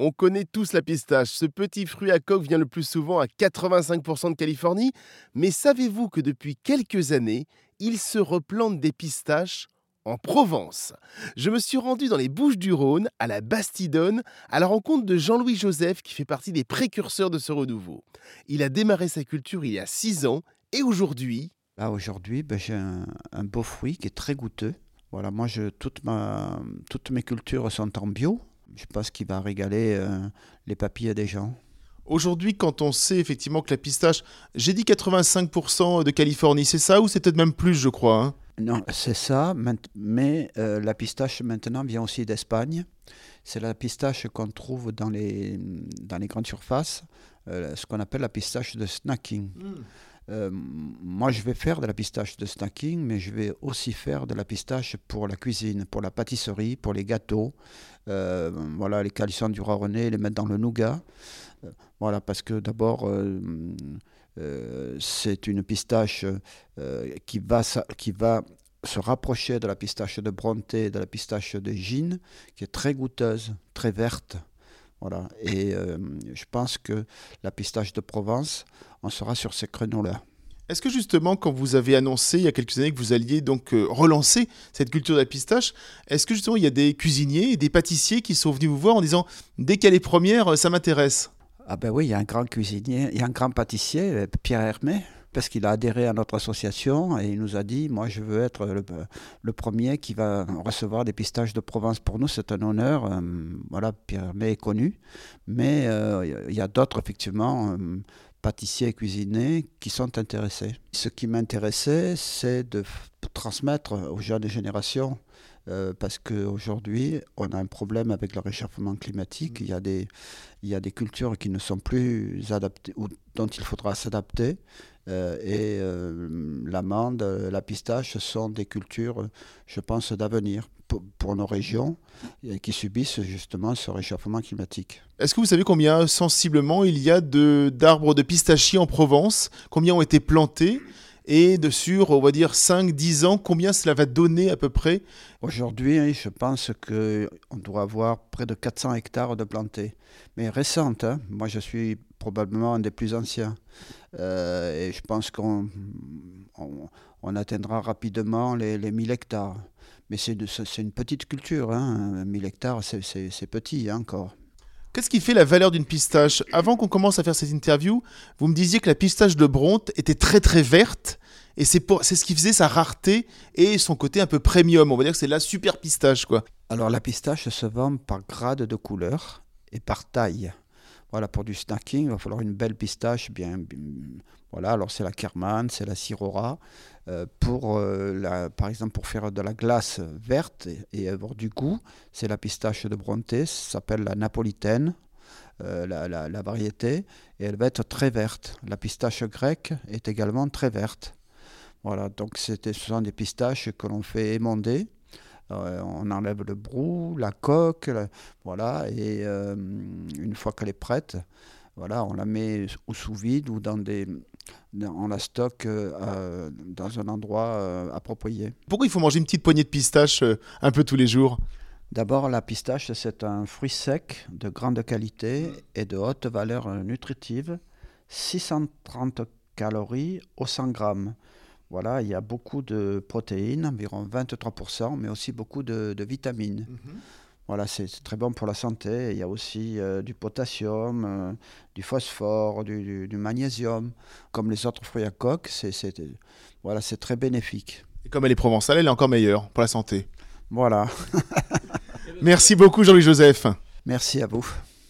On connaît tous la pistache. Ce petit fruit à coque vient le plus souvent à 85% de Californie. Mais savez-vous que depuis quelques années, il se replante des pistaches en Provence? Je me suis rendu dans les Bouches du Rhône, à la Bastidonne, à la rencontre de Jean-Louis Joseph, qui fait partie des précurseurs de ce renouveau. Il a démarré sa culture il y a 6 ans et aujourd'hui. Aujourd'hui, ben, j'ai un, beau fruit qui est très goûteux. Voilà, moi, toutes mes cultures sont en bio je pense qu'il va régaler euh, les papilles des gens. Aujourd'hui, quand on sait effectivement que la pistache, j'ai dit 85% de Californie, c'est ça ou c'est peut-être même plus, je crois hein? Non, c'est ça, mais euh, la pistache maintenant vient aussi d'Espagne. C'est la pistache qu'on trouve dans les, dans les grandes surfaces, euh, ce qu'on appelle la pistache de snacking. Hmm. Euh, moi, je vais faire de la pistache de snacking, mais je vais aussi faire de la pistache pour la cuisine, pour la pâtisserie, pour les gâteaux. Euh, voilà, les calissons du René, les mettre dans le nougat. Euh, voilà, parce que d'abord, c'est une pistache qui, va, qui va se rapprocher de la pistache de Bronté, de la pistache de Gine, qui est très goûteuse, très verte. Voilà. Et euh, je pense que la pistache de Provence, on sera sur ces créneaux-là. Est-ce que justement, quand vous avez annoncé il y a quelques années que vous alliez donc euh, relancer cette culture de la pistache, est-ce que justement il y a des cuisiniers et des pâtissiers qui sont venus vous voir en disant dès qu'elle est première, ça m'intéresse? Ah ben oui, il y a un grand cuisinier, il y a un grand pâtissier, Pierre Hermé, parce qu'il a adhéré à notre association et il nous a dit Moi, je veux être le, premier qui va recevoir des pistaches de Provence. Pour nous, c'est un honneur. Euh, voilà, Pierre May est connu, mais euh, il y a d'autres, effectivement. Euh, pâtissiers et cuisiniers qui sont intéressés. Ce qui m'intéressait, c'est de transmettre aux jeunes générations euh, parce qu'aujourd'hui, on a un problème avec le réchauffement climatique. Mm. Il, y a des, il y a des cultures qui ne sont plus adaptées, ou dont il faudra s'adapter. Euh, et euh, l'amande, la pistache sont des cultures, je pense, d'avenir pour, pour, nos régions qui subissent justement ce réchauffement climatique. Est-ce que vous savez combien sensiblement il y a d'arbres de, de pistachiers en Provence? Combien ont été plantés? Et de sur, on va dire, 5-10 ans, combien cela va donner à peu près? Aujourd'hui, je pense qu'on doit avoir près de 400 hectares de plantés. Mais récentes, hein. moi je suis probablement un des plus anciens. Euh, et je pense qu'on on, atteindra rapidement les, les 1000 hectares. Mais c'est une petite culture, hein. 1000 hectares, c'est petit hein, encore. Qu'est-ce qui fait la valeur d'une pistache Avant qu'on commence à faire cette interview, vous me disiez que la pistache de Bronte était très très verte. Et c'est, c'est ce qui faisait sa rareté et son côté un peu premium. On va dire que c'est la super pistache, quoi. Alors la pistache se vend par grade de couleur et par taille. Voilà, pour du snacking, il va falloir une belle pistache, bien, voilà. Alors c'est la Kerman, c'est la Sirora. Euh, pour, euh, la, par exemple, pour faire de la glace verte et, avoir du goût, c'est la pistache de Bronté, ça s'appelle la napolitaine. Euh, la, la, variété et elle va être très verte. La pistache grecque est également très verte. Voilà, donc ce sont des pistaches que l'on fait émonder on enlève le brou, la coque, voilà, et une fois qu'elle est prête, voilà, on la met au sous vide ou dans des, on la stocke euh, dans un endroit approprié. Pourquoi il faut manger une petite poignée de pistache un peu tous les jours? D'abord, la pistache, c'est un fruit sec de grande qualité et de haute valeur nutritive, 630 calories au 100 grammes. Voilà, il y a beaucoup de protéines, environ 23%, mais aussi beaucoup de, vitamines. Mhm. Voilà, c'est très bon pour la santé. Il y a aussi euh, du potassium, euh, du phosphore, du, magnésium. Comme les autres fruits à coque, c'est voilà, très bénéfique. Et comme elle est provençale, elle est encore meilleure pour la santé. Voilà. Merci beaucoup Jean-Louis Joseph. Merci à vous.